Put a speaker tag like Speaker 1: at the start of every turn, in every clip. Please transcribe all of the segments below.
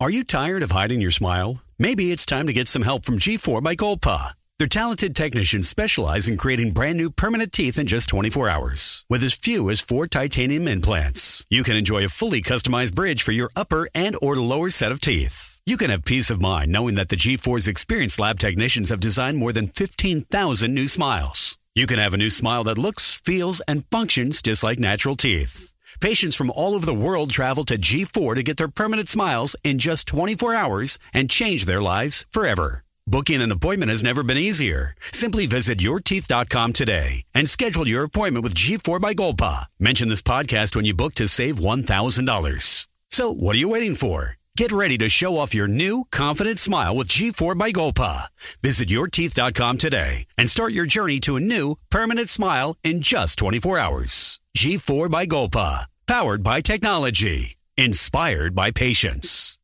Speaker 1: Are you tired of hiding your smile? Maybe it's time to get some help from G4 by Golpa. Their talented technicians specialize in creating brand new permanent teeth in just 24 hours. With as few as four titanium implants, you can enjoy a fully customized bridge for your upper and or lower set of teeth. You can have peace of mind knowing that the G4's experienced lab technicians have designed more than 15,000 new smiles. You can have a new smile that looks, feels, and functions just like natural teeth. Patients from all over the world travel to G4 to get their permanent smiles in just 24 hours and change their lives forever. Booking an appointment has never been easier. Simply visit yourteeth.com today and schedule your appointment with G4 by Golpa. Mention this podcast when you book to save $1,000. So, what are you waiting for? Get ready to show off your new, confident smile with G4 by Golpa. Visit yourteeth.com today and start your journey to a new, permanent smile in just 24 hours. G4 by Golpa. Powered by technology. Inspired by patience.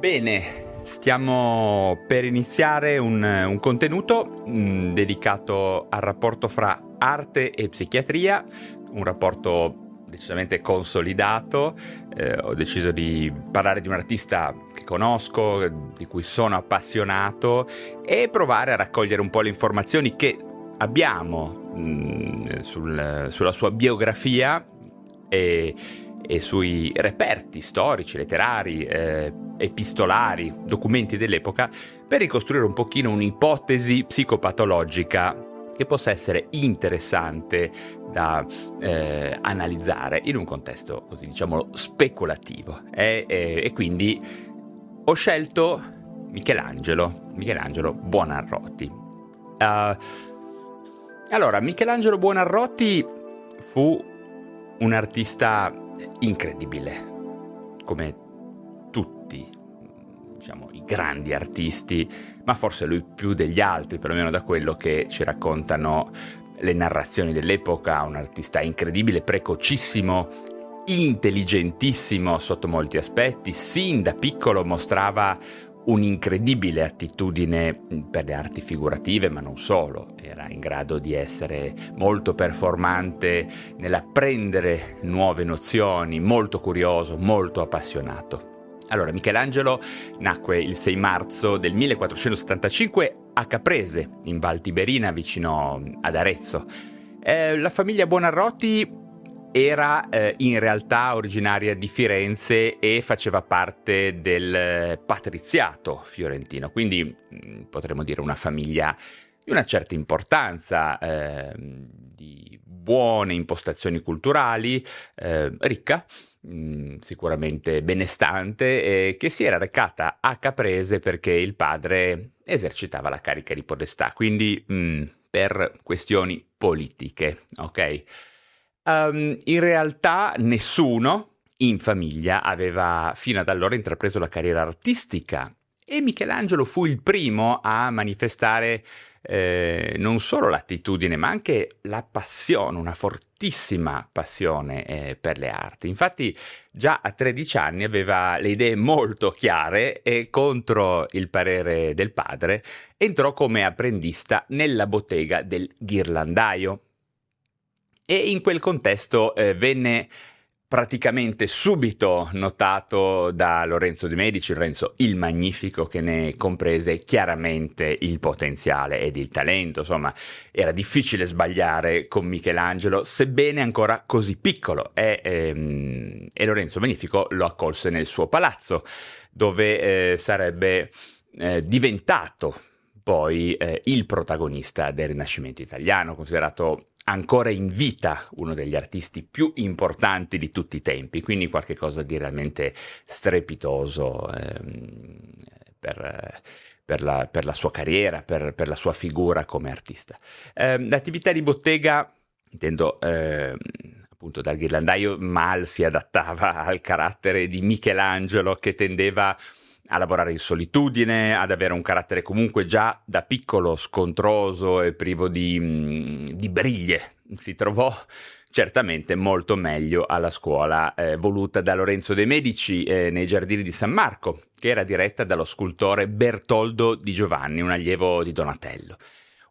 Speaker 2: Bene, stiamo per iniziare un, un contenuto mh, dedicato al rapporto fra arte e psichiatria, un rapporto decisamente consolidato. Eh, ho deciso di parlare di un artista che conosco, di cui sono appassionato e provare a raccogliere un po' le informazioni che abbiamo mh, sul, sulla sua biografia e e sui reperti storici, letterari, eh, epistolari, documenti dell'epoca, per ricostruire un pochino un'ipotesi psicopatologica che possa essere interessante da eh, analizzare in un contesto così diciamo speculativo e, e, e quindi ho scelto Michelangelo, Michelangelo Buonarroti. Uh, allora, Michelangelo Buonarroti fu un artista incredibile, come tutti diciamo, i grandi artisti, ma forse lui più degli altri, perlomeno da quello che ci raccontano le narrazioni dell'epoca, un artista incredibile, precocissimo, intelligentissimo sotto molti aspetti, sin da piccolo mostrava un'incredibile attitudine per le arti figurative, ma non solo, era in grado di essere molto performante nell'apprendere nuove nozioni, molto curioso, molto appassionato. Allora, Michelangelo nacque il 6 marzo del 1475 a Caprese, in Val Tiberina, vicino ad Arezzo. Eh, la famiglia Buonarroti era eh, in realtà originaria di Firenze e faceva parte del patriziato fiorentino, quindi mm, potremmo dire una famiglia di una certa importanza, eh, di buone impostazioni culturali, eh, ricca, mh, mm, sicuramente benestante, eh, che si era recata a Caprese perché il padre esercitava la carica di podestà, quindi mh, mm, per questioni politiche, ok? Um, in realtà nessuno in famiglia aveva fino ad allora intrapreso la carriera artistica e Michelangelo fu il primo a manifestare eh, non solo l'attitudine, ma anche la passione, una fortissima passione eh, per le arti. Infatti già a 13 anni aveva le idee molto chiare e contro il parere del padre entrò come apprendista nella bottega del ghirlandaio, e in quel contesto eh, venne praticamente subito notato da Lorenzo de Medici, Lorenzo il Magnifico, che ne comprese chiaramente il potenziale ed il talento. Insomma, era difficile sbagliare con Michelangelo, sebbene ancora così piccolo, e, ehm, e Lorenzo Magnifico lo accolse nel suo palazzo, dove eh, sarebbe eh, diventato poi eh, il protagonista del Rinascimento italiano, considerato ancora in vita uno degli artisti più importanti di tutti i tempi, quindi qualcosa di realmente strepitoso ehm, per, per, la, per, la, sua carriera, per, per, la sua figura come artista. Eh, l'attività di bottega, intendo eh, appunto dal ghirlandaio, mal si adattava al carattere di Michelangelo che tendeva a a lavorare in solitudine, ad avere un carattere comunque già da piccolo scontroso e privo di, mm, di briglie. Si trovò certamente molto meglio alla scuola eh, voluta da Lorenzo de' Medici eh, nei giardini di San Marco, che era diretta dallo scultore Bertoldo di Giovanni, un allievo di Donatello.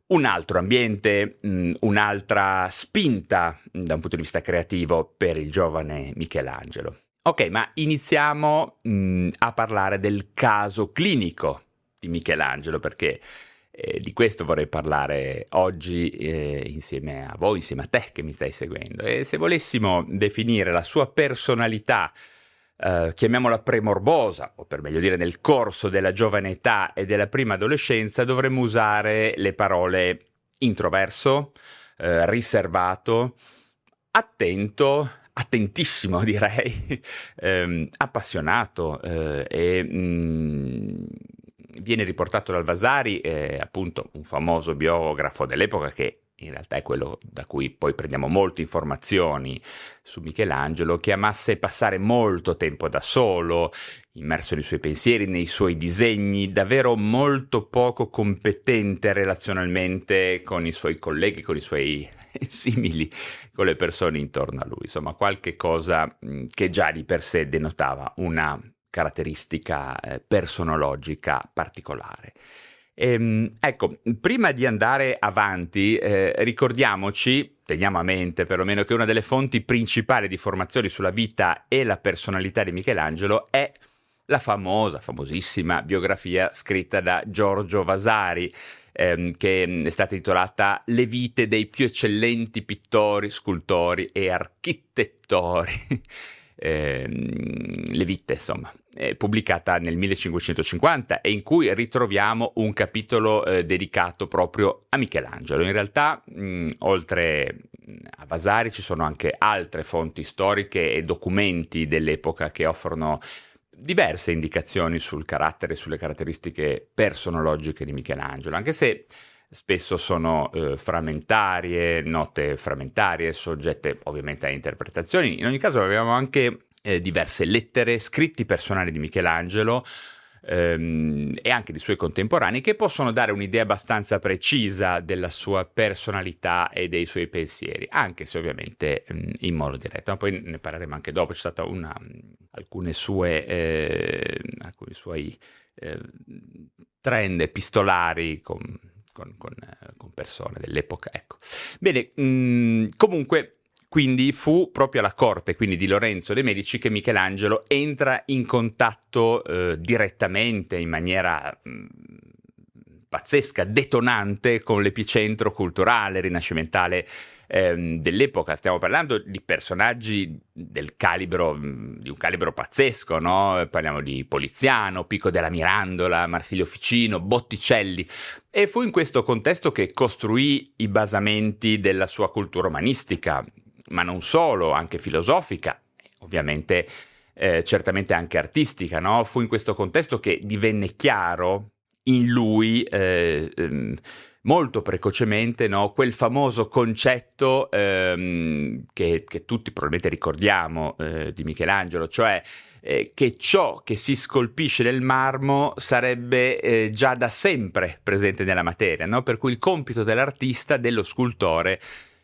Speaker 2: Un altro ambiente, mh, mm, un'altra spinta mm, da un punto di vista creativo per il giovane Michelangelo. Ok, ma iniziamo mh, mm, a parlare del caso clinico di Michelangelo, perché eh, di questo vorrei parlare oggi eh, insieme a voi, insieme a te che mi stai seguendo. E se volessimo definire la sua personalità, eh, chiamiamola premorbosa, o per meglio dire nel corso della giovane età e della prima adolescenza, dovremmo usare le parole introverso, eh, riservato, attento, attentissimo direi, ehm, appassionato eh, e... Mh, mm, viene riportato dal Vasari, eh, appunto un famoso biografo dell'epoca che in realtà è quello da cui poi prendiamo molte informazioni su Michelangelo, che amasse passare molto tempo da solo, immerso nei suoi pensieri, nei suoi disegni, davvero molto poco competente relazionalmente con i suoi colleghi, con i suoi simili, con le persone intorno a lui. Insomma, qualche cosa che già di per sé denotava una caratteristica eh, personologica particolare. Ehm, ecco, prima di andare avanti, eh, ricordiamoci, teniamo a mente perlomeno che una delle fonti principali di formazione sulla vita e la personalità di Michelangelo è la famosa, famosissima biografia scritta da Giorgio Vasari, ehm, che è stata intitolata Le vite dei più eccellenti pittori, scultori e architettori. eh, le vite, insomma, pubblicata nel 1550 e in cui ritroviamo un capitolo eh, dedicato proprio a Michelangelo. In realtà, mh, oltre a Vasari, ci sono anche altre fonti storiche e documenti dell'epoca che offrono diverse indicazioni sul carattere e sulle caratteristiche personologiche di Michelangelo, anche se spesso sono eh, frammentarie, note frammentarie, soggette ovviamente a interpretazioni. In ogni caso abbiamo anche eh, diverse lettere, scritti personali di Michelangelo ehm, e anche di suoi contemporanei che possono dare un'idea abbastanza precisa della sua personalità e dei suoi pensieri, anche se ovviamente mh, mm, in modo diretto. Ma poi ne parleremo anche dopo, c'è stata una, alcune sue, eh, alcuni suoi eh, trend epistolari con con, con, eh, con persone dell'epoca. Ecco. Bene, mh, mm, comunque quindi fu proprio alla corte quindi di Lorenzo de' Medici che Michelangelo entra in contatto eh, direttamente in maniera mh, mm, pazzesca, detonante con l'epicentro culturale rinascimentale ehm, dell'epoca. Stiamo parlando di personaggi del calibro, mm, di un calibro pazzesco, no? Parliamo di Poliziano, Pico della Mirandola, Marsilio Ficino, Botticelli. E fu in questo contesto che costruì i basamenti della sua cultura umanistica, ma non solo, anche filosofica, ovviamente eh, certamente anche artistica, no? Fu in questo contesto che divenne chiaro in lui eh, ehm, molto precocemente no? quel famoso concetto ehm, che, che, tutti probabilmente ricordiamo eh, di Michelangelo, cioè eh, che ciò che si scolpisce nel marmo sarebbe eh, già da sempre presente nella materia, no? per cui il compito dell'artista, dello scultore,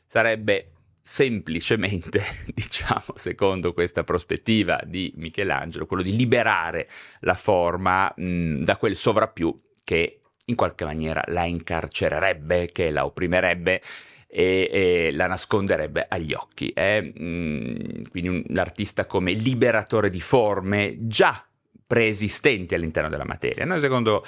Speaker 2: sarebbe semplicemente, diciamo, secondo questa prospettiva di Michelangelo, quello di liberare la forma mh, da quel sovrappiù che in qualche maniera la incarcererebbe, che la opprimerebbe e, e la nasconderebbe agli occhi. Mm, quindi un, l'artista come liberatore di forme già preesistenti all'interno della materia. Noi secondo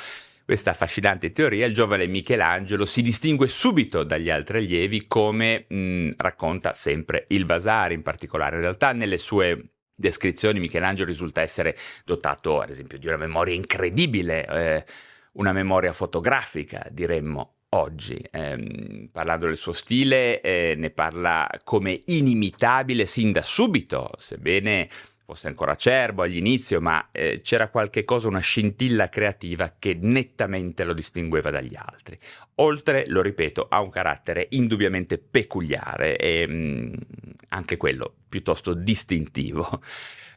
Speaker 2: questa affascinante teoria, il giovane Michelangelo si distingue subito dagli altri allievi come mh, mm, racconta sempre il Vasari in particolare. In realtà nelle sue descrizioni Michelangelo risulta essere dotato ad esempio di una memoria incredibile, eh, una memoria fotografica, diremmo oggi. Eh, parlando del suo stile, eh, ne parla come inimitabile sin da subito, sebbene fosse ancora acerbo all'inizio, ma eh, c'era qualche cosa, una scintilla creativa che nettamente lo distingueva dagli altri. Oltre, lo ripeto, ha un carattere indubbiamente peculiare e mh, mm, anche quello piuttosto distintivo.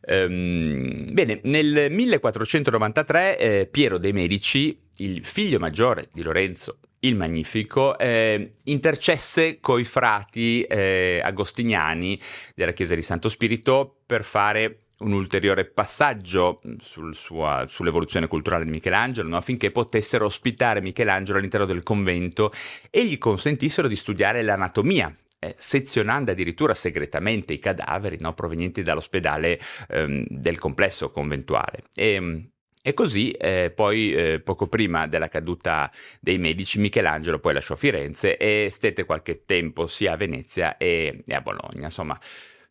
Speaker 2: Um, bene, nel 1493 eh, Piero de' Medici, il figlio maggiore di Lorenzo il Magnifico, eh, intercesse coi frati eh, agostiniani della Chiesa di Santo Spirito per fare un ulteriore passaggio sul sua, sull'evoluzione culturale di Michelangelo, no? affinché potessero ospitare Michelangelo all'interno del convento e gli consentissero di studiare l'anatomia eh, sezionando addirittura segretamente i cadaveri no, provenienti dall'ospedale ehm, del complesso conventuale. E, e così eh, poi eh, poco prima della caduta dei medici Michelangelo poi lasciò Firenze e stette qualche tempo sia a Venezia e, e a Bologna, insomma,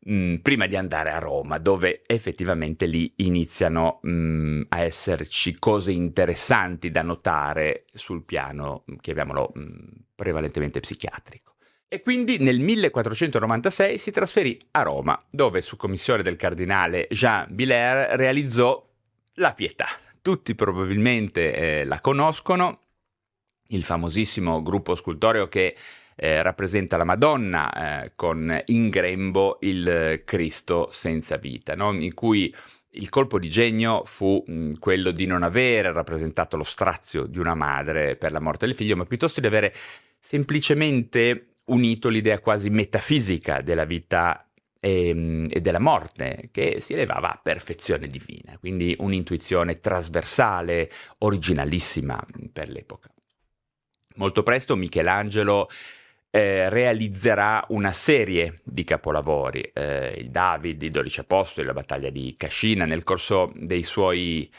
Speaker 2: mh, mm, prima di andare a Roma, dove effettivamente lì iniziano mh, mm, a esserci cose interessanti da notare sul piano, chiamiamolo, mh, mm, prevalentemente psichiatrico. E quindi nel 1496 si trasferì a Roma, dove su commissione del cardinale Jean Biller realizzò la Pietà. Tutti probabilmente eh, la conoscono, il famosissimo gruppo scultoreo che eh, rappresenta la Madonna eh, con in grembo il Cristo senza vita, no? in cui il colpo di genio fu mh, quello di non avere rappresentato lo strazio di una madre per la morte del figlio, ma piuttosto di avere semplicemente unito l'idea quasi metafisica della vita e, ehm, e, della morte, che si elevava a perfezione divina, quindi un'intuizione trasversale, originalissima per l'epoca. Molto presto Michelangelo eh, realizzerà una serie di capolavori, eh, il David, i dodici apostoli, la battaglia di Cascina, nel corso dei suoi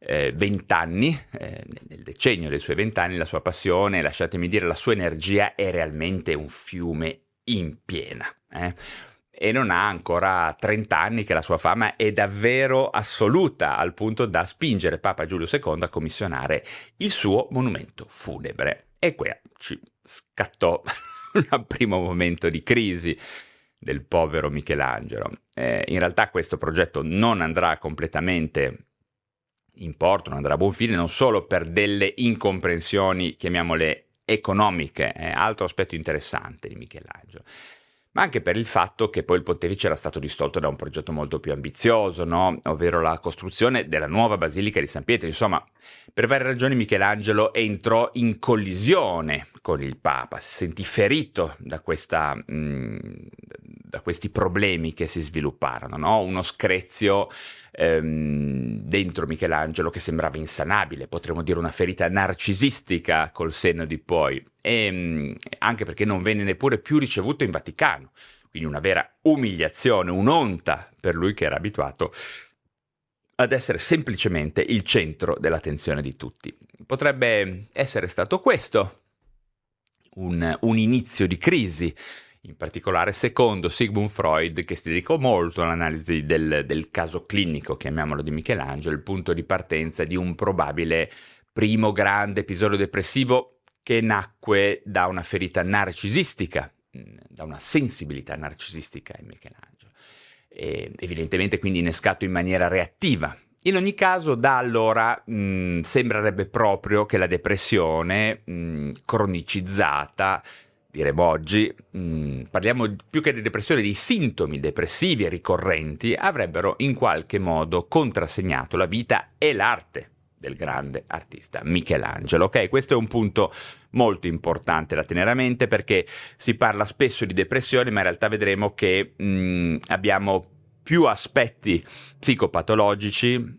Speaker 2: vent'anni, eh, nel decennio dei suoi vent'anni, la sua passione, lasciatemi dire, la sua energia è realmente un fiume in piena. Eh? E non ha ancora 30 anni che la sua fama è davvero assoluta, al punto da spingere Papa Giulio II a commissionare il suo monumento funebre. E qui ci scattò un primo momento di crisi del povero Michelangelo. Eh, in realtà questo progetto non andrà completamente in porto, non andrà a buon fine, non solo per delle incomprensioni, chiamiamole economiche, eh, altro aspetto interessante di Michelangelo, ma anche per il fatto che poi il pontefice era stato distolto da un progetto molto più ambizioso, no? ovvero la costruzione della nuova Basilica di San Pietro. Insomma, per varie ragioni Michelangelo entrò in collisione con il Papa, si sentì ferito da, questa, mh, mm, da questi problemi che si svilupparono, no? uno screzio ehm, dentro Michelangelo che sembrava insanabile, potremmo dire una ferita narcisistica col senno di poi, e, ehm, anche perché non venne neppure più ricevuto in Vaticano, quindi una vera umiliazione, un'onta per lui che era abituato ad essere semplicemente il centro dell'attenzione di tutti. Potrebbe essere stato questo un, un inizio di crisi in particolare secondo Sigmund Freud che si dedicò molto all'analisi del, del caso clinico, chiamiamolo di Michelangelo, il punto di partenza di un probabile primo grande episodio depressivo che nacque da una ferita narcisistica, mm, da una sensibilità narcisistica in Michelangelo, e evidentemente quindi innescato in maniera reattiva. In ogni caso, da allora mh, mm, sembrerebbe proprio che la depressione mh, mm, cronicizzata diremo oggi, mh, mm, parliamo più che di depressione, di sintomi depressivi e ricorrenti, avrebbero in qualche modo contrassegnato la vita e l'arte del grande artista Michelangelo. Ok, questo è un punto molto importante da tenere a mente perché si parla spesso di depressione, ma in realtà vedremo che mh, mm, abbiamo più aspetti psicopatologici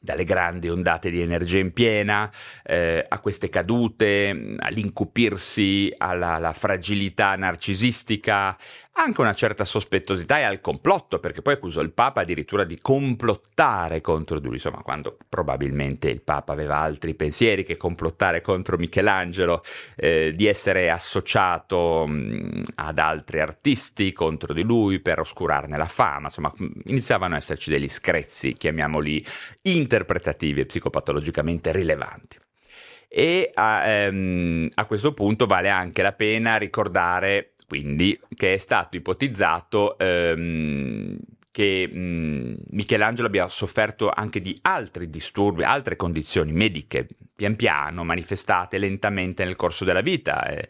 Speaker 2: dalle grandi ondate di energia in piena, eh, a queste cadute, all'incupirsi, alla, alla, fragilità narcisistica, anche una certa sospettosità e al complotto, perché poi accusò il Papa addirittura di complottare contro lui, insomma, quando probabilmente il Papa aveva altri pensieri che complottare contro Michelangelo, eh, di essere associato mh, ad altri artisti contro di lui per oscurarne la fama, insomma, iniziavano ad esserci degli screzzi, chiamiamoli interpretativi e psicopatologicamente rilevanti. E a, ehm, a questo punto vale anche la pena ricordare quindi che è stato ipotizzato ehm, che mh, Michelangelo abbia sofferto anche di altri disturbi, altre condizioni mediche, pian piano manifestate lentamente nel corso della vita. Eh,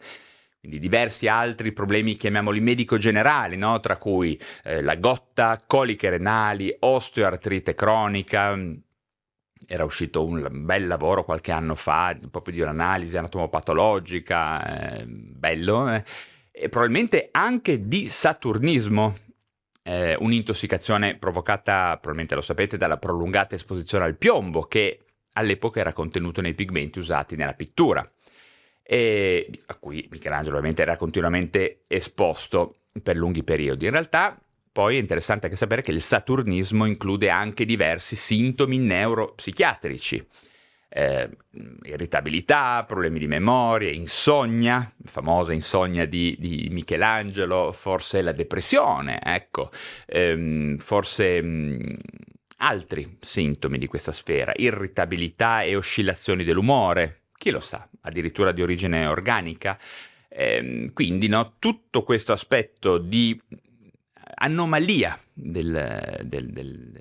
Speaker 2: quindi diversi altri problemi, chiamiamoli medico-generali, no? tra cui eh, la gotta, coliche renali, osteoartrite cronica, era uscito un bel lavoro qualche anno fa, proprio di un'analisi anatomopatologica, eh, bello, eh, e probabilmente anche di saturnismo, eh, un'intossicazione provocata, probabilmente lo sapete, dalla prolungata esposizione al piombo, che all'epoca era contenuto nei pigmenti usati nella pittura, e a cui Michelangelo ovviamente era continuamente esposto per lunghi periodi. In realtà poi è interessante anche sapere che il saturnismo include anche diversi sintomi neuropsichiatrici. Eh, irritabilità, problemi di memoria, insonnia, famosa insonnia di, di Michelangelo, forse la depressione, ecco, ehm, forse mh, altri sintomi di questa sfera, irritabilità e oscillazioni dell'umore, chi lo sa, addirittura di origine organica. Eh, quindi no, tutto questo aspetto di anomalia del, del, del,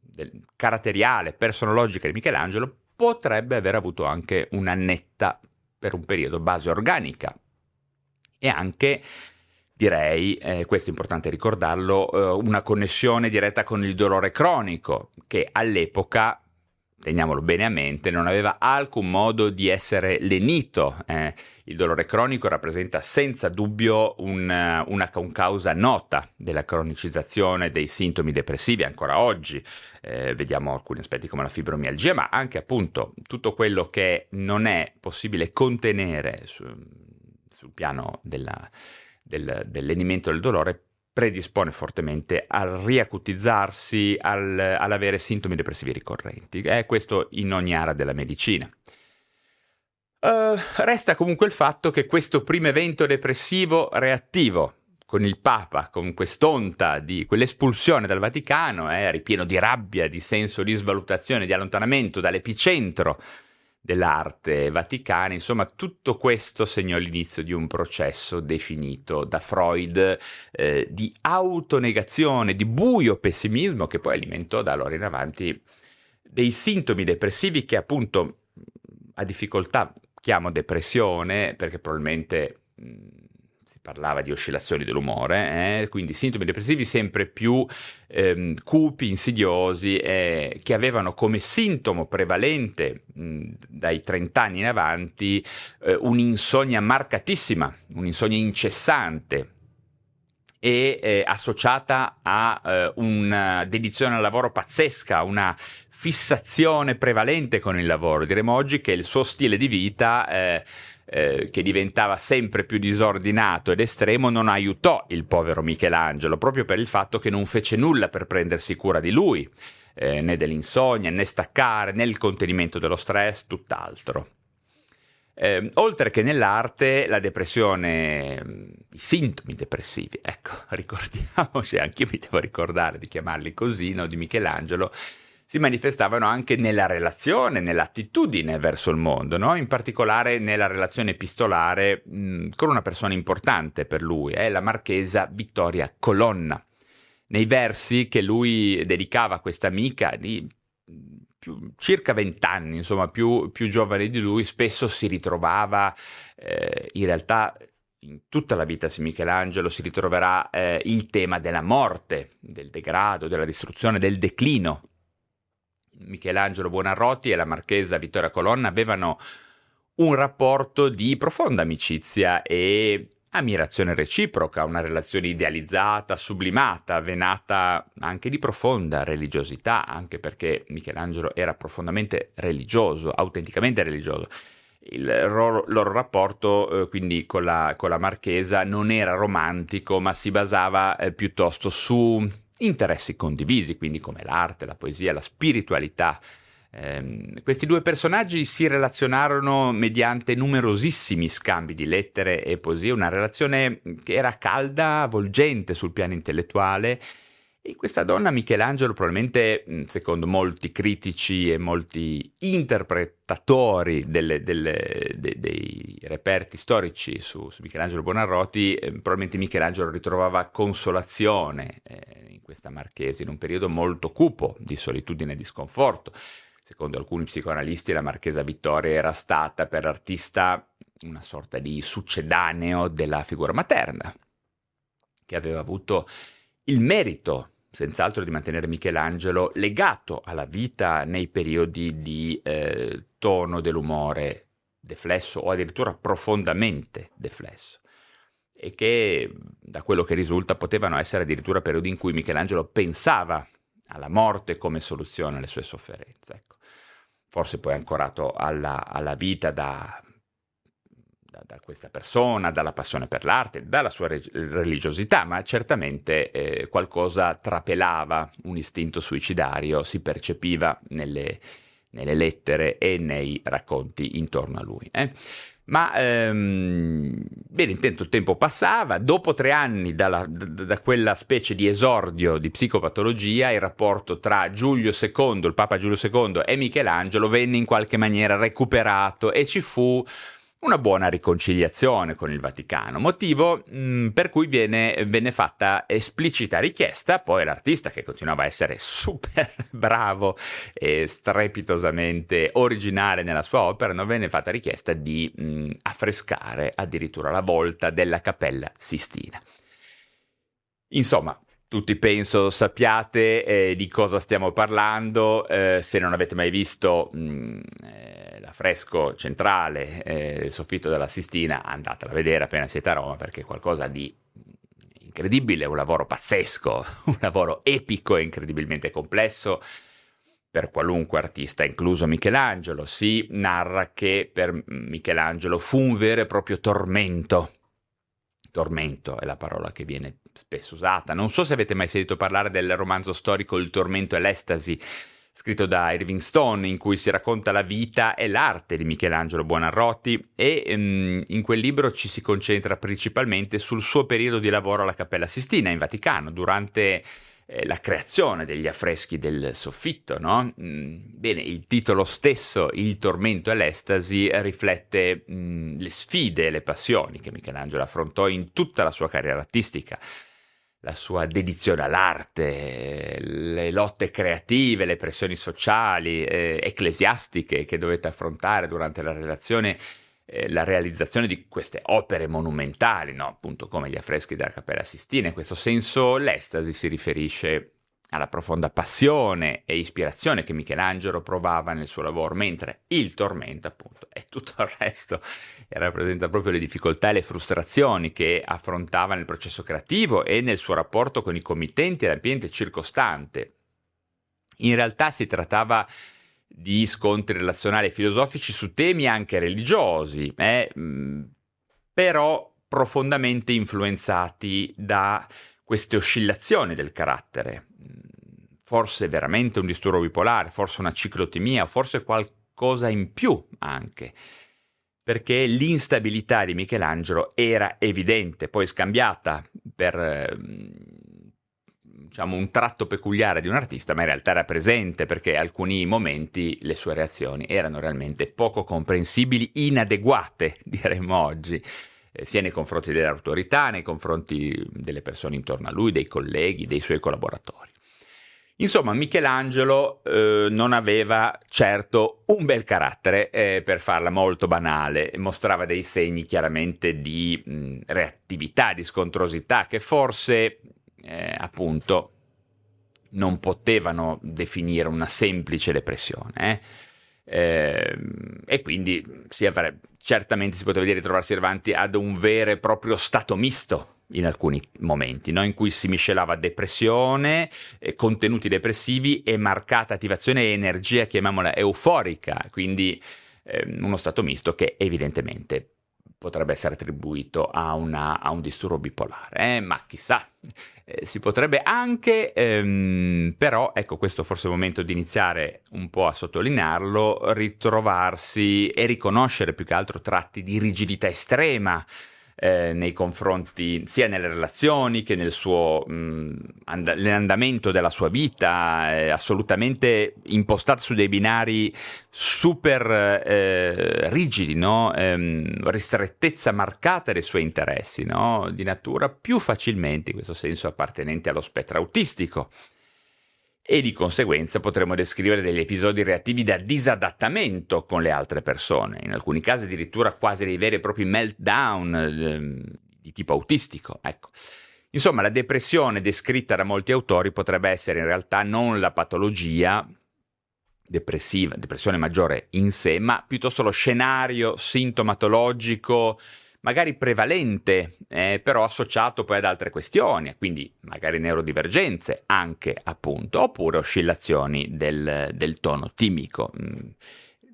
Speaker 2: del caratteriale, personologica di Michelangelo potrebbe aver avuto anche una netta, per un periodo, base organica. E anche, direi, eh, questo è importante ricordarlo, eh, una connessione diretta con il dolore cronico che all'epoca teniamolo bene a mente, non aveva alcun modo di essere lenito. Eh, il dolore cronico rappresenta senza dubbio un, una, un causa nota della cronicizzazione dei sintomi depressivi ancora oggi. Eh, vediamo alcuni aspetti come la fibromialgia, ma anche appunto tutto quello che non è possibile contenere su, sul piano della, del, del lenimento del dolore predispone fortemente al riacutizzarsi, al, all'avere sintomi depressivi ricorrenti. È questo in ogni area della medicina. Uh, resta comunque il fatto che questo primo evento depressivo reattivo con il Papa, con quest'onta di quell'espulsione dal Vaticano, eh, ripieno di rabbia, di senso di svalutazione, di allontanamento dall'epicentro dell'arte vaticana, insomma tutto questo segnò l'inizio di un processo definito da Freud eh, di autonegazione, di buio pessimismo che poi alimentò da allora in avanti dei sintomi depressivi che appunto a difficoltà chiamo depressione perché probabilmente mh, parlava di oscillazioni dell'umore, eh? quindi sintomi depressivi sempre più ehm, cupi, insidiosi, eh, che avevano come sintomo prevalente mh, dai 30 anni in avanti eh, un'insonnia marcatissima, un'insonnia incessante, e eh, associata a eh, una dedizione al lavoro pazzesca, una fissazione prevalente con il lavoro. Diremo oggi che il suo stile di vita eh, che diventava sempre più disordinato ed estremo, non aiutò il povero Michelangelo, proprio per il fatto che non fece nulla per prendersi cura di lui, eh, né dell'insonnia, né staccare, né il contenimento dello stress, tutt'altro. Eh, oltre che nell'arte, la depressione, i sintomi depressivi, ecco, ricordiamoci, anche io mi devo ricordare di chiamarli così, no, di Michelangelo, si manifestavano anche nella relazione, nell'attitudine verso il mondo, no? in particolare nella relazione epistolare mh, con una persona importante per lui, eh, la marchesa Vittoria Colonna. Nei versi che lui dedicava a questa amica di più, circa vent'anni, insomma più, più, giovane di lui, spesso si ritrovava eh, in realtà in tutta la vita di Michelangelo si ritroverà eh, il tema della morte, del degrado, della distruzione, del declino Michelangelo Buonarroti e la marchesa Vittoria Colonna avevano un rapporto di profonda amicizia e ammirazione reciproca, una relazione idealizzata, sublimata, venata anche di profonda religiosità, anche perché Michelangelo era profondamente religioso, autenticamente religioso. Il loro, loro rapporto eh, quindi con la, con la, marchesa non era romantico, ma si basava eh, piuttosto su interessi condivisi, quindi come l'arte, la poesia, la spiritualità. Eh, questi due personaggi si relazionarono mediante numerosissimi scambi di lettere e poesie, una relazione che era calda, avvolgente sul piano intellettuale e questa donna Michelangelo probabilmente, secondo molti critici e molti interpretatori delle, delle, de, dei reperti storici su, su Michelangelo Bonarroti, eh, probabilmente Michelangelo ritrovava consolazione eh, in questa marchese, in un periodo molto cupo di solitudine e di sconforto. Secondo alcuni psicoanalisti la marchesa Vittoria era stata per l'artista una sorta di succedaneo della figura materna, che aveva avuto il merito senz'altro di mantenere Michelangelo legato alla vita nei periodi di eh, tono dell'umore deflesso o addirittura profondamente deflesso e che da quello che risulta potevano essere addirittura periodi in cui Michelangelo pensava alla morte come soluzione alle sue sofferenze. Ecco. Forse poi ancorato alla, alla vita da, da, da, questa persona, dalla passione per l'arte, dalla sua re- religiosità, ma certamente eh, qualcosa trapelava, un istinto suicidario si percepiva nelle, nelle lettere e nei racconti intorno a lui. Eh? Ma ehm, bene, intanto il tempo passava, dopo tre anni dalla, da, da, quella specie di esordio di psicopatologia, il rapporto tra Giulio II, il Papa Giulio II e Michelangelo venne in qualche maniera recuperato e ci fu una buona riconciliazione con il Vaticano, motivo mh, mm, per cui viene, venne fatta esplicita richiesta, poi l'artista che continuava a essere super bravo e strepitosamente originale nella sua opera, non venne fatta richiesta di mh, mm, affrescare addirittura la volta della cappella Sistina. Insomma, tutti penso sappiate eh, di cosa stiamo parlando, eh, se non avete mai visto mh, mm, eh, l'affresco centrale eh, soffitto della Sistina, andatela a vedere appena siete a Roma perché è qualcosa di incredibile, un lavoro pazzesco, un lavoro epico e incredibilmente complesso per qualunque artista, incluso Michelangelo. Si narra che per Michelangelo fu un vero e proprio tormento tormento è la parola che viene spesso usata. Non so se avete mai sentito parlare del romanzo storico Il tormento e l'estasi, scritto da Irving Stone, in cui si racconta la vita e l'arte di Michelangelo Buonarroti e um, in quel libro ci si concentra principalmente sul suo periodo di lavoro alla Cappella Sistina in Vaticano, durante eh, la creazione degli affreschi del soffitto, no? Mm, bene, il titolo stesso, Il tormento e l'estasi, riflette mh, mm, le sfide e le passioni che Michelangelo affrontò in tutta la sua carriera artistica la sua dedizione all'arte, le lotte creative, le pressioni sociali, eh, ecclesiastiche che dovette affrontare durante la relazione eh, la realizzazione di queste opere monumentali, no? appunto come gli affreschi della Cappella Sistina. In questo senso l'estasi si riferisce alla profonda passione e ispirazione che Michelangelo provava nel suo lavoro, mentre il tormento, appunto, e tutto il resto rappresenta proprio le difficoltà e le frustrazioni che affrontava nel processo creativo e nel suo rapporto con i committenti e l'ambiente circostante. In realtà si trattava di scontri relazionali e filosofici su temi anche religiosi, eh, però profondamente influenzati da queste oscillazioni del carattere. Forse veramente un disturbo bipolare, forse una ciclotimia, forse qualcosa in più anche perché l'instabilità di Michelangelo era evidente, poi scambiata per diciamo, un tratto peculiare di un artista, ma in realtà era presente perché alcuni momenti le sue reazioni erano realmente poco comprensibili, inadeguate, diremmo oggi, eh, sia nei confronti delle autorità, nei confronti delle persone intorno a lui, dei colleghi, dei suoi collaboratori. Insomma, Michelangelo eh, non aveva certo un bel carattere, eh, per farla molto banale, mostrava dei segni chiaramente di mh, reattività, di scontrosità, che forse eh, appunto non potevano definire una semplice depressione. Eh? E quindi si avrebbe, certamente si poteva dire trovarsi davanti ad un vero e proprio stato misto in alcuni momenti, no? in cui si miscelava depressione, eh, contenuti depressivi e marcata attivazione e energia, chiamiamola euforica, quindi eh, uno stato misto che evidentemente potrebbe essere attribuito a, una, a un disturbo bipolare, eh? ma chissà, eh, si potrebbe anche, ehm, però ecco questo forse è il momento di iniziare un po' a sottolinearlo, ritrovarsi e riconoscere più che altro tratti di rigidità estrema, eh, nei confronti sia nelle relazioni che nel suo mh, and- nell'andamento della sua vita, eh, assolutamente impostata su dei binari super eh, rigidi, no? ehm, ristrettezza marcata dei suoi interessi, no? di natura più facilmente, in questo senso, appartenenti allo spettro autistico e di conseguenza potremmo descrivere degli episodi reattivi da disadattamento con le altre persone, in alcuni casi addirittura quasi dei veri e propri meltdown eh, di tipo autistico. Ecco. Insomma, la depressione descritta da molti autori potrebbe essere in realtà non la patologia depressiva, depressione maggiore in sé, ma piuttosto lo scenario sintomatologico magari prevalente, eh, però associato poi ad altre questioni, quindi magari neurodivergenze anche appunto, oppure oscillazioni del, del tono timico. Mm,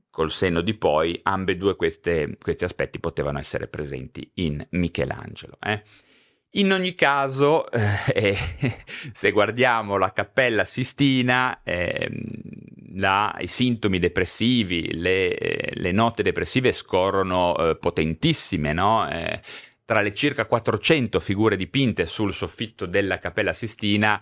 Speaker 2: col senno di poi, ambedue queste, questi aspetti potevano essere presenti in Michelangelo. Eh. In ogni caso, eh, se guardiamo la Cappella Sistina, eh, la, i sintomi depressivi, le, le, note depressive scorrono eh, potentissime, no? Eh, tra le circa 400 figure dipinte sul soffitto della Cappella Sistina,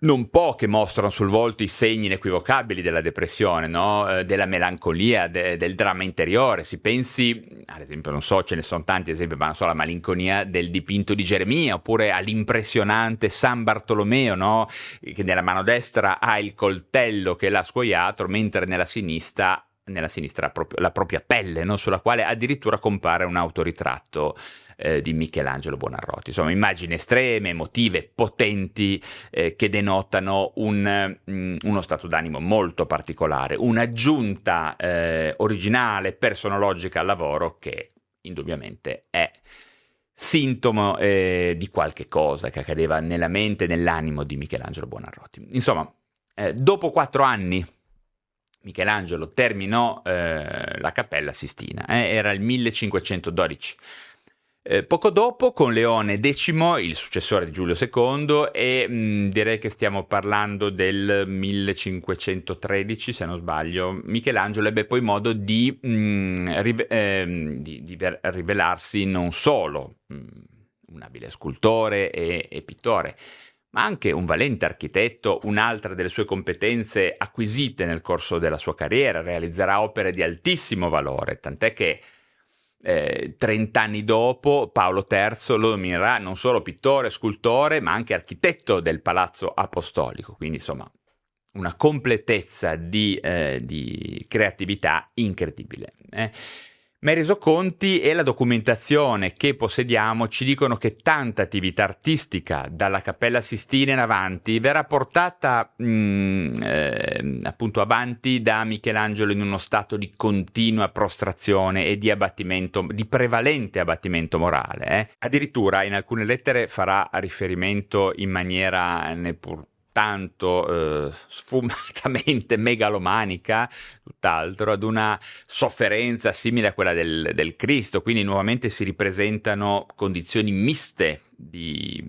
Speaker 2: non poche mostrano sul volto i segni inequivocabili della depressione, no? eh, della melancolia, de- del dramma interiore. Si pensi, ad esempio, non so, ce ne sono tanti esempi, ma non so, alla malinconia del dipinto di Geremia, oppure all'impressionante San Bartolomeo, no? che nella mano destra ha il coltello che l'ha scuoiato, mentre nella sinistra nella sinistra la propria pelle, no? sulla quale addirittura compare un autoritratto eh, di Michelangelo Buonarroti. Insomma, immagini estreme, emotive, potenti, eh, che denotano un, mm, uno stato d'animo molto particolare, un'aggiunta eh, originale, personologica al lavoro che indubbiamente è sintomo eh, di qualche cosa che accadeva nella mente e nell'animo di Michelangelo Buonarroti. Insomma, eh, dopo quattro anni Michelangelo terminò eh, la Cappella Sistina, eh, era il 1512. Eh, poco dopo, con Leone X, il successore di Giulio II, e mh, mm, direi che stiamo parlando del 1513, se non sbaglio, Michelangelo ebbe poi modo di, mh, mm, rive- eh, di, di ver- rivelarsi non solo mh, mm, un abile scultore e, e pittore, ma anche un valente architetto, un'altra delle sue competenze acquisite nel corso della sua carriera, realizzerà opere di altissimo valore, tant'è che eh, 30 anni dopo Paolo III lo nominerà non solo pittore, scultore, ma anche architetto del Palazzo Apostolico, quindi insomma una completezza di, eh, di creatività incredibile. Eh. Ma i resoconti e la documentazione che possediamo ci dicono che tanta attività artistica dalla Cappella Sistina in avanti verrà portata mm, eh, appunto avanti da Michelangelo in uno stato di continua prostrazione e di abbattimento, di prevalente abbattimento morale. Eh. Addirittura in alcune lettere farà riferimento in maniera neppur tanto eh, sfumatamente megalomanica, tutt'altro, ad una sofferenza simile a quella del, del Cristo, quindi nuovamente si ripresentano condizioni miste di,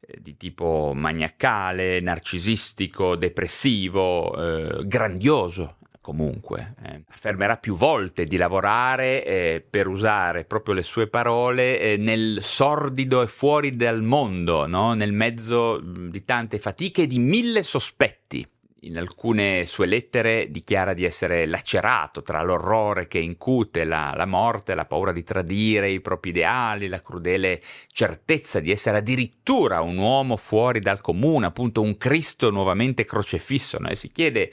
Speaker 2: eh, di tipo maniacale, narcisistico, depressivo, eh, grandioso comunque, eh, affermerà più volte di lavorare eh, per usare proprio le sue parole eh, nel sordido e fuori dal mondo, no? nel mezzo di tante fatiche e di mille sospetti. In alcune sue lettere dichiara di essere lacerato tra l'orrore che incute la, la morte, la paura di tradire i propri ideali, la crudele certezza di essere addirittura un uomo fuori dal comune, appunto un Cristo nuovamente crocefisso. No? E si chiede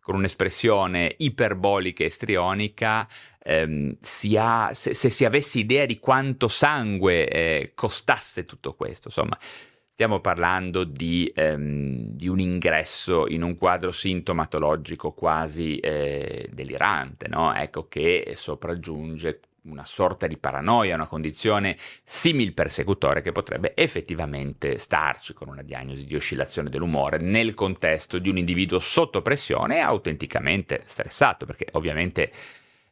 Speaker 2: con un'espressione iperbolica e strionica, ehm, si ha, se, se, si avesse idea di quanto sangue eh, costasse tutto questo, insomma, stiamo parlando di, ehm, di, un ingresso in un quadro sintomatologico quasi eh, delirante, no? ecco, che sopraggiunge una sorta di paranoia, una condizione simil persecutore che potrebbe effettivamente starci con una diagnosi di oscillazione dell'umore nel contesto di un individuo sotto pressione e autenticamente stressato, perché ovviamente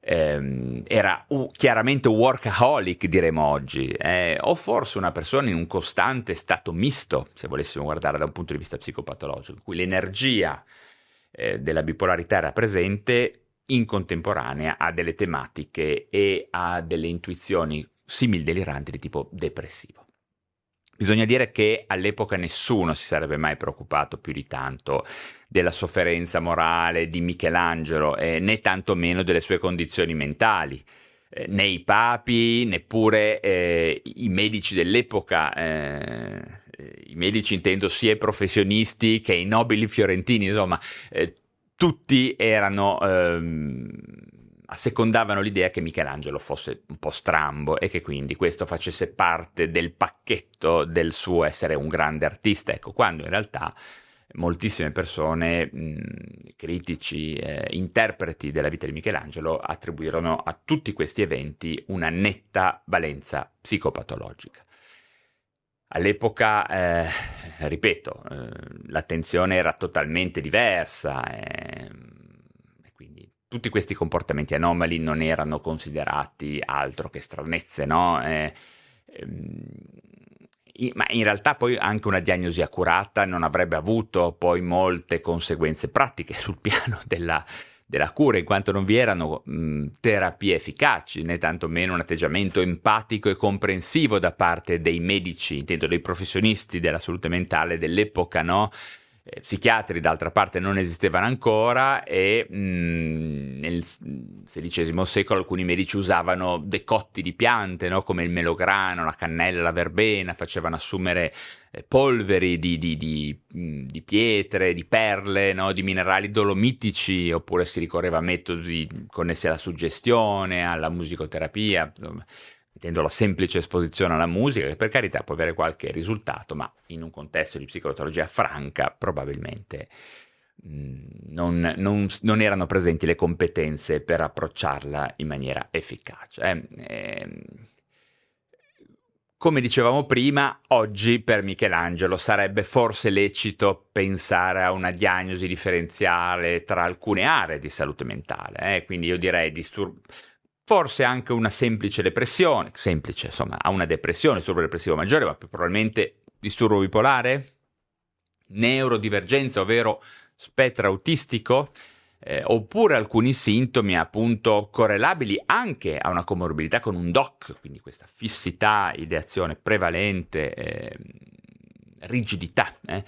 Speaker 2: ehm, era uh, chiaramente workaholic, diremo oggi, eh, o forse una persona in un costante stato misto, se volessimo guardare da un punto di vista psicopatologico, in cui l'energia eh, della bipolarità era presente in contemporanea a delle tematiche e a delle intuizioni simil deliranti di tipo depressivo. Bisogna dire che all'epoca nessuno si sarebbe mai preoccupato più di tanto della sofferenza morale di Michelangelo, eh, né tantomeno delle sue condizioni mentali. Eh, né i papi, neppure eh, i medici dell'epoca, eh, i medici intendo sia i professionisti che i nobili fiorentini, insomma, eh, tutti erano ehm, assecondavano l'idea che Michelangelo fosse un po' strambo e che quindi questo facesse parte del pacchetto del suo essere un grande artista, ecco, quando in realtà moltissime persone, mh, critici, eh, interpreti della vita di Michelangelo attribuirono a tutti questi eventi una netta valenza psicopatologica. All'epoca, eh, ripeto, eh, l'attenzione era totalmente diversa eh, e quindi tutti questi comportamenti anomali non erano considerati altro che stranezze, no? Eh, ehm, ma in realtà poi anche una diagnosi accurata non avrebbe avuto poi molte conseguenze pratiche sul piano della, della cura, in quanto non vi erano mh, terapie efficaci, né tantomeno un atteggiamento empatico e comprensivo da parte dei medici, intendo dei professionisti della salute mentale dell'epoca, no? Eh, psichiatri d'altra parte non esistevano ancora e mh, mm, nel XVI secolo alcuni medici usavano decotti di piante no? come il melograno, la cannella, la verbena, facevano assumere eh, polveri di, di, di, mm, di, pietre, di perle, no? di minerali dolomitici oppure si ricorreva a metodi connessi alla suggestione, alla musicoterapia. Insomma mettendo la semplice esposizione alla musica, che per carità può avere qualche risultato, ma in un contesto di psicologia franca probabilmente mm, non, non, non, erano presenti le competenze per approcciarla in maniera efficace. Eh, eh, come dicevamo prima, oggi per Michelangelo sarebbe forse lecito pensare a una diagnosi differenziale tra alcune aree di salute mentale, eh? quindi io direi disturbi forse anche una semplice depressione, semplice, insomma, ha una depressione, disturbo depressivo maggiore, ma probabilmente disturbo bipolare, neurodivergenza, ovvero spettro autistico, eh, oppure alcuni sintomi appunto correlabili anche a una comorbidità con un DOC, quindi questa fissità, ideazione prevalente, eh, rigidità. Eh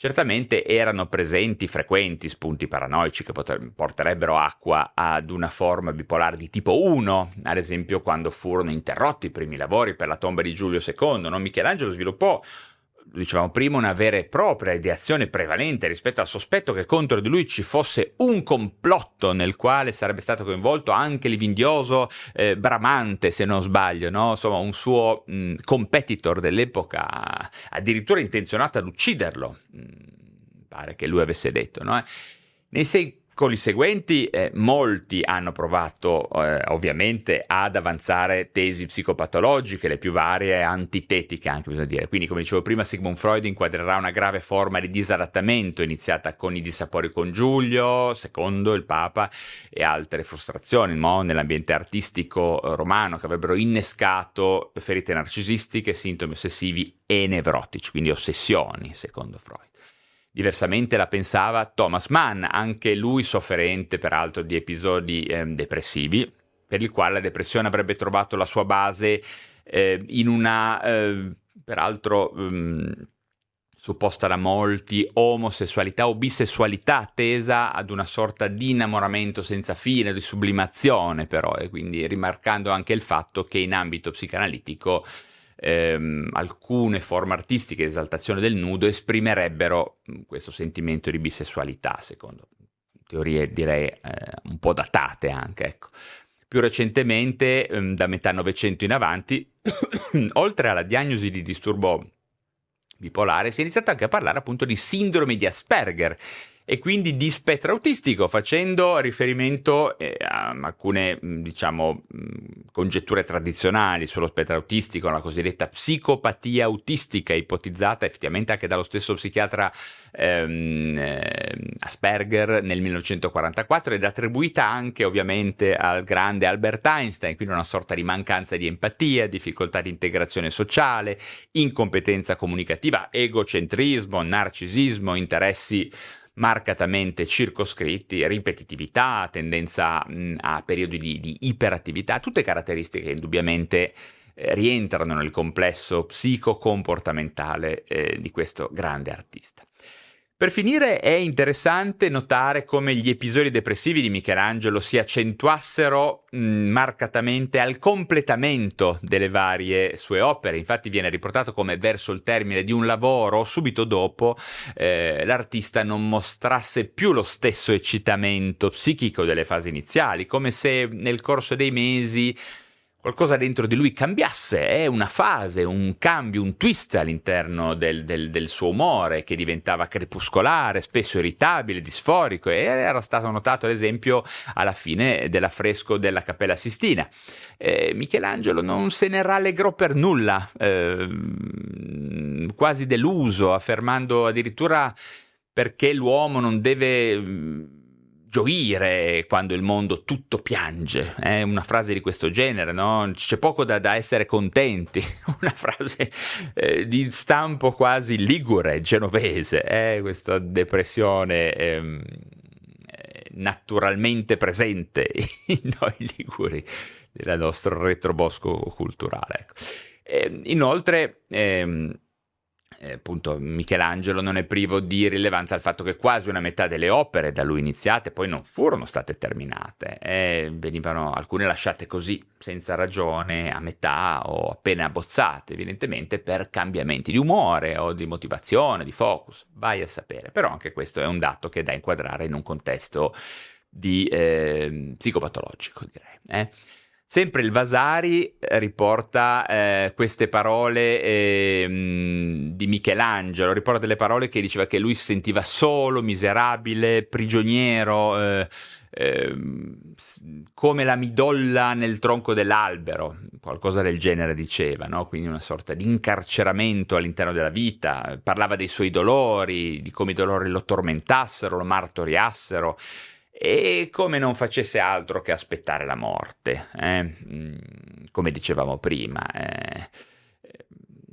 Speaker 2: Certamente erano presenti frequenti spunti paranoici che poter- porterebbero acqua ad una forma bipolare di tipo 1, ad esempio quando furono interrotti i primi lavori per la tomba di Giulio II. No? Michelangelo sviluppò dicevamo prima, una vera e propria ideazione prevalente rispetto al sospetto che contro di lui ci fosse un complotto nel quale sarebbe stato coinvolto anche l'Ivindioso eh, Bramante, se non sbaglio, no? insomma un suo mh, competitor dell'epoca, addirittura intenzionato ad ucciderlo, mh, pare che lui avesse detto. No? Nei sei con i seguenti, eh, molti hanno provato eh, ovviamente ad avanzare tesi psicopatologiche, le più varie, antitetiche anche bisogna dire. Quindi, come dicevo prima, Sigmund Freud inquadrerà una grave forma di disadattamento iniziata con i dissapori con Giulio, secondo il Papa, e altre frustrazioni no? nell'ambiente artistico eh, romano che avrebbero innescato ferite narcisistiche, sintomi ossessivi e nevrotici, quindi ossessioni, secondo Freud. Diversamente la pensava Thomas Mann, anche lui sofferente peraltro di episodi eh, depressivi, per il quale la depressione avrebbe trovato la sua base eh, in una, eh, peraltro um, supposta da molti, omosessualità o bisessualità tesa ad una sorta di innamoramento senza fine, di sublimazione però, e quindi rimarcando anche il fatto che in ambito psicanalitico ehm, alcune forme artistiche di esaltazione del nudo esprimerebbero mm, questo sentimento di bisessualità, secondo teorie direi eh, un po' datate anche. Ecco. Più recentemente, ehm, da metà Novecento in avanti, oltre alla diagnosi di disturbo bipolare, si è iniziato anche a parlare appunto di sindrome di Asperger e quindi di spettro autistico, facendo riferimento eh, a alcune, mm, diciamo, mm, congetture tradizionali sullo spettro autistico, la cosiddetta psicopatia autistica, ipotizzata effettivamente anche dallo stesso psichiatra ehm, eh, Asperger nel 1944 ed attribuita anche ovviamente al grande Albert Einstein, quindi una sorta di mancanza di empatia, difficoltà di integrazione sociale, incompetenza comunicativa, egocentrismo, narcisismo, interessi marcatamente circoscritti, ripetitività, tendenza mh, a periodi di, di, iperattività, tutte caratteristiche che indubbiamente eh, rientrano nel complesso psico-comportamentale eh, di questo grande artista. Per finire è interessante notare come gli episodi depressivi di Michelangelo si accentuassero mh, marcatamente al completamento delle varie sue opere. Infatti viene riportato come verso il termine di un lavoro, subito dopo, eh, l'artista non mostrasse più lo stesso eccitamento psichico delle fasi iniziali, come se nel corso dei mesi qualcosa dentro di lui cambiasse, è una fase, un cambio, un twist all'interno del, del, del, suo umore che diventava crepuscolare, spesso irritabile, disforico e era stato notato ad esempio alla fine dell'affresco della Cappella Sistina. Eh, Michelangelo non se ne rallegrò per nulla, eh, quasi deluso, affermando addirittura perché l'uomo non deve gioire quando il mondo tutto piange, è eh? una frase di questo genere, no? C'è poco da, da essere contenti, una frase eh, di stampo quasi ligure, genovese, eh? questa depressione ehm, eh, naturalmente presente in noi liguri del nostro retrobosco culturale. Ecco. Eh, inoltre, ehm, eh, appunto Michelangelo non è privo di rilevanza il fatto che quasi una metà delle opere da lui iniziate poi non furono state terminate e venivano alcune lasciate così senza ragione a metà o appena abbozzate evidentemente per cambiamenti di umore o di motivazione, di focus, vai a sapere, però anche questo è un dato che è da inquadrare in un contesto di eh, psicopatologico direi. Sempre il Vasari eh, riporta eh, queste parole eh, di Michelangelo, riporta delle parole che diceva che lui si sentiva solo, miserabile, prigioniero, eh, ehm, come la midolla nel tronco dell'albero, qualcosa del genere diceva, no? quindi una sorta di incarceramento all'interno della vita, parlava dei suoi dolori, di come i dolori lo tormentassero, lo martoriassero e come non facesse altro che aspettare la morte, eh? Mm, come dicevamo prima. Eh?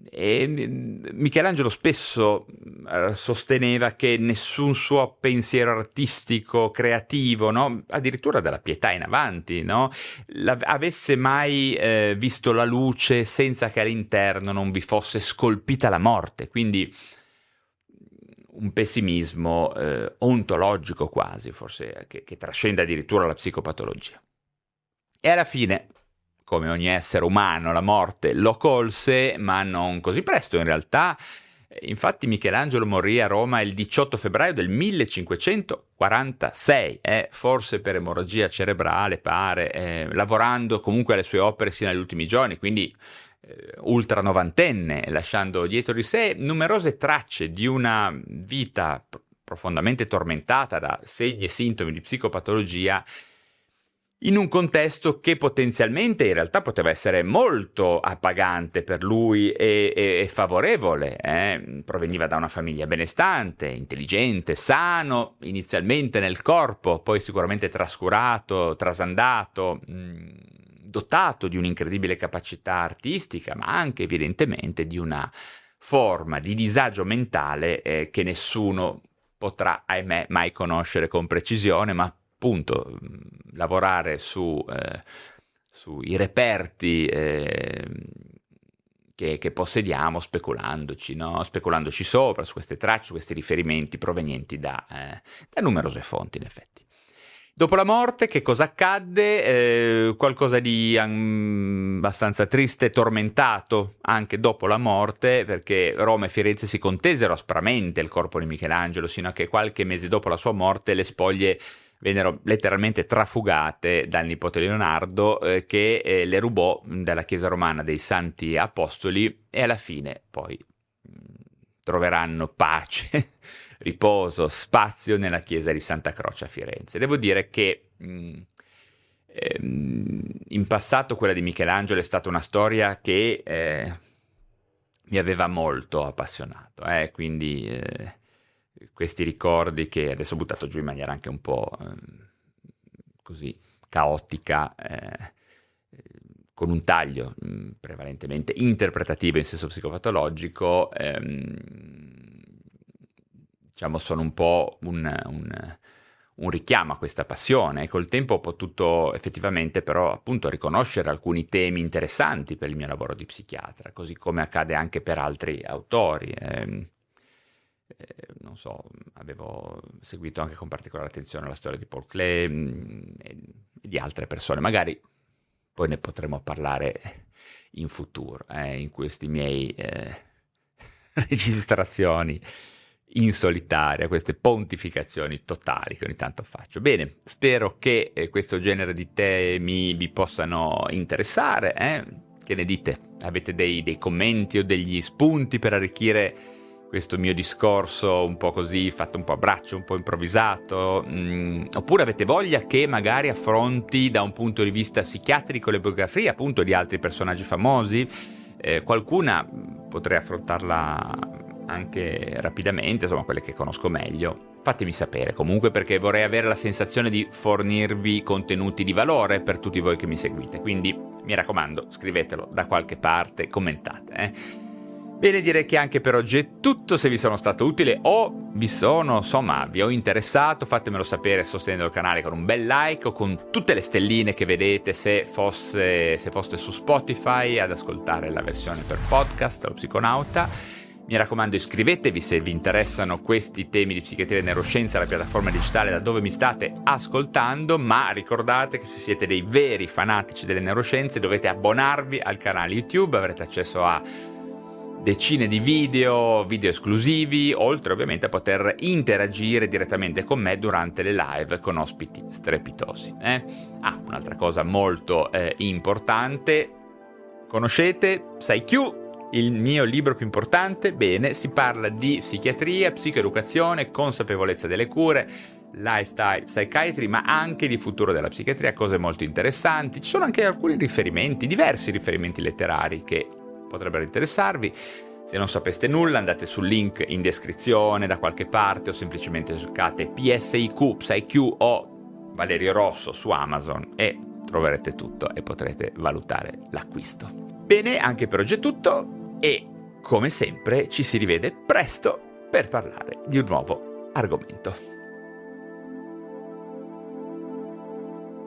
Speaker 2: E Michelangelo spesso eh, sosteneva che nessun suo pensiero artistico, creativo, no? addirittura dalla pietà in avanti, no? avesse mai eh, visto la luce senza che all'interno non vi fosse scolpita la morte. Quindi un pessimismo eh, ontologico quasi, forse, che, che trascende addirittura la psicopatologia. E alla fine, come ogni essere umano, la morte lo colse, ma non così presto in realtà. Infatti Michelangelo morì a Roma il 18 febbraio del 1546, eh, forse per emorragia cerebrale, pare, eh, lavorando comunque alle sue opere sino agli ultimi giorni, quindi eh, ultra novantenne, lasciando dietro di sé numerose tracce di una vita profondamente tormentata da segni e sintomi di psicopatologia in un contesto che potenzialmente in realtà poteva essere molto appagante per lui e, e, e favorevole. Eh? Proveniva da una famiglia benestante, intelligente, sano, inizialmente nel corpo, poi sicuramente trascurato, trasandato. Mh, mm, dotato di un'incredibile capacità artistica, ma anche evidentemente di una forma di disagio mentale eh, che nessuno potrà, ahimè, mai conoscere con precisione, ma appunto mm, lavorare su, eh, sui reperti eh, che, che, possediamo speculandoci, no? speculandoci sopra, su queste tracce, su questi riferimenti provenienti da, eh, da numerose fonti in effetti. Dopo la morte, che cosa accadde? Eh, qualcosa di um, abbastanza triste tormentato anche dopo la morte, perché Roma e Firenze si contesero aspramente il corpo di Michelangelo, sino a che qualche mese dopo la sua morte le spoglie vennero letteralmente trafugate dal nipote Leonardo eh, che eh, le rubò dalla chiesa romana dei Santi Apostoli e alla fine poi mh, mm, troveranno pace riposo, spazio nella chiesa di Santa Croce a Firenze. Devo dire che mh, mm, ehm, in passato quella di Michelangelo è stata una storia che eh, mi aveva molto appassionato, eh, quindi eh, questi ricordi che adesso ho buttato giù in maniera anche un po' ehm, così caotica eh, con un taglio mh, mm, prevalentemente interpretativo in senso psicopatologico, ehm, diciamo, sono un po' un, un, un, richiamo a questa passione. E col tempo ho potuto effettivamente però appunto riconoscere alcuni temi interessanti per il mio lavoro di psichiatra, così come accade anche per altri autori. Eh, eh, non so, avevo seguito anche con particolare attenzione la storia di Paul Klee mm, e, di altre persone, magari poi ne potremo parlare in futuro, eh, in questi miei eh, registrazioni in solitaria, queste pontificazioni totali che ogni tanto faccio. Bene, spero che eh, questo genere di temi vi possano interessare. Eh? Che ne dite? Avete dei, dei commenti o degli spunti per arricchire questo mio discorso un po' così, fatto un po' a braccio, un po' improvvisato, mm, oppure avete voglia che magari affronti da un punto di vista psichiatrico le biografie appunto di altri personaggi famosi, eh, qualcuna potrei affrontarla anche rapidamente, insomma quelle che conosco meglio. Fatemi sapere comunque perché vorrei avere la sensazione di fornirvi contenuti di valore per tutti voi che mi seguite, quindi mi raccomando scrivetelo da qualche parte, commentate. Eh. Bene, direi che anche per oggi è tutto. Se vi sono stato utile o vi sono, insomma, vi ho interessato, fatemelo sapere sostenendo il canale con un bel like o con tutte le stelline che vedete se, fosse, se foste su Spotify ad ascoltare la versione per podcast, lo psiconauta. Mi raccomando iscrivetevi se vi interessano questi temi di psichiatria e neuroscienza alla piattaforma digitale da dove mi state ascoltando, ma ricordate che se siete dei veri fanatici delle neuroscienze dovete abbonarvi al canale YouTube, avrete accesso a decine di video, video esclusivi, oltre ovviamente a poter interagire direttamente con me durante le live con ospiti strepitosi. Eh? Ah, un'altra cosa molto eh, importante, conoscete PsyQ? Il mio libro più importante, bene, si parla di psichiatria, psicoeducazione, consapevolezza delle cure, lifestyle, psychiatry, ma anche di futuro della psichiatria, cose molto interessanti. Ci sono anche alcuni riferimenti, diversi riferimenti letterari che potrebbero interessarvi. Se non sapeste nulla andate sul link in descrizione da qualche parte o semplicemente cercate PSIQ, PsyQ o Valerio Rosso su Amazon e troverete tutto e potrete valutare l'acquisto. Bene, anche per oggi è tutto e come sempre ci si rivede presto per parlare di un nuovo argomento.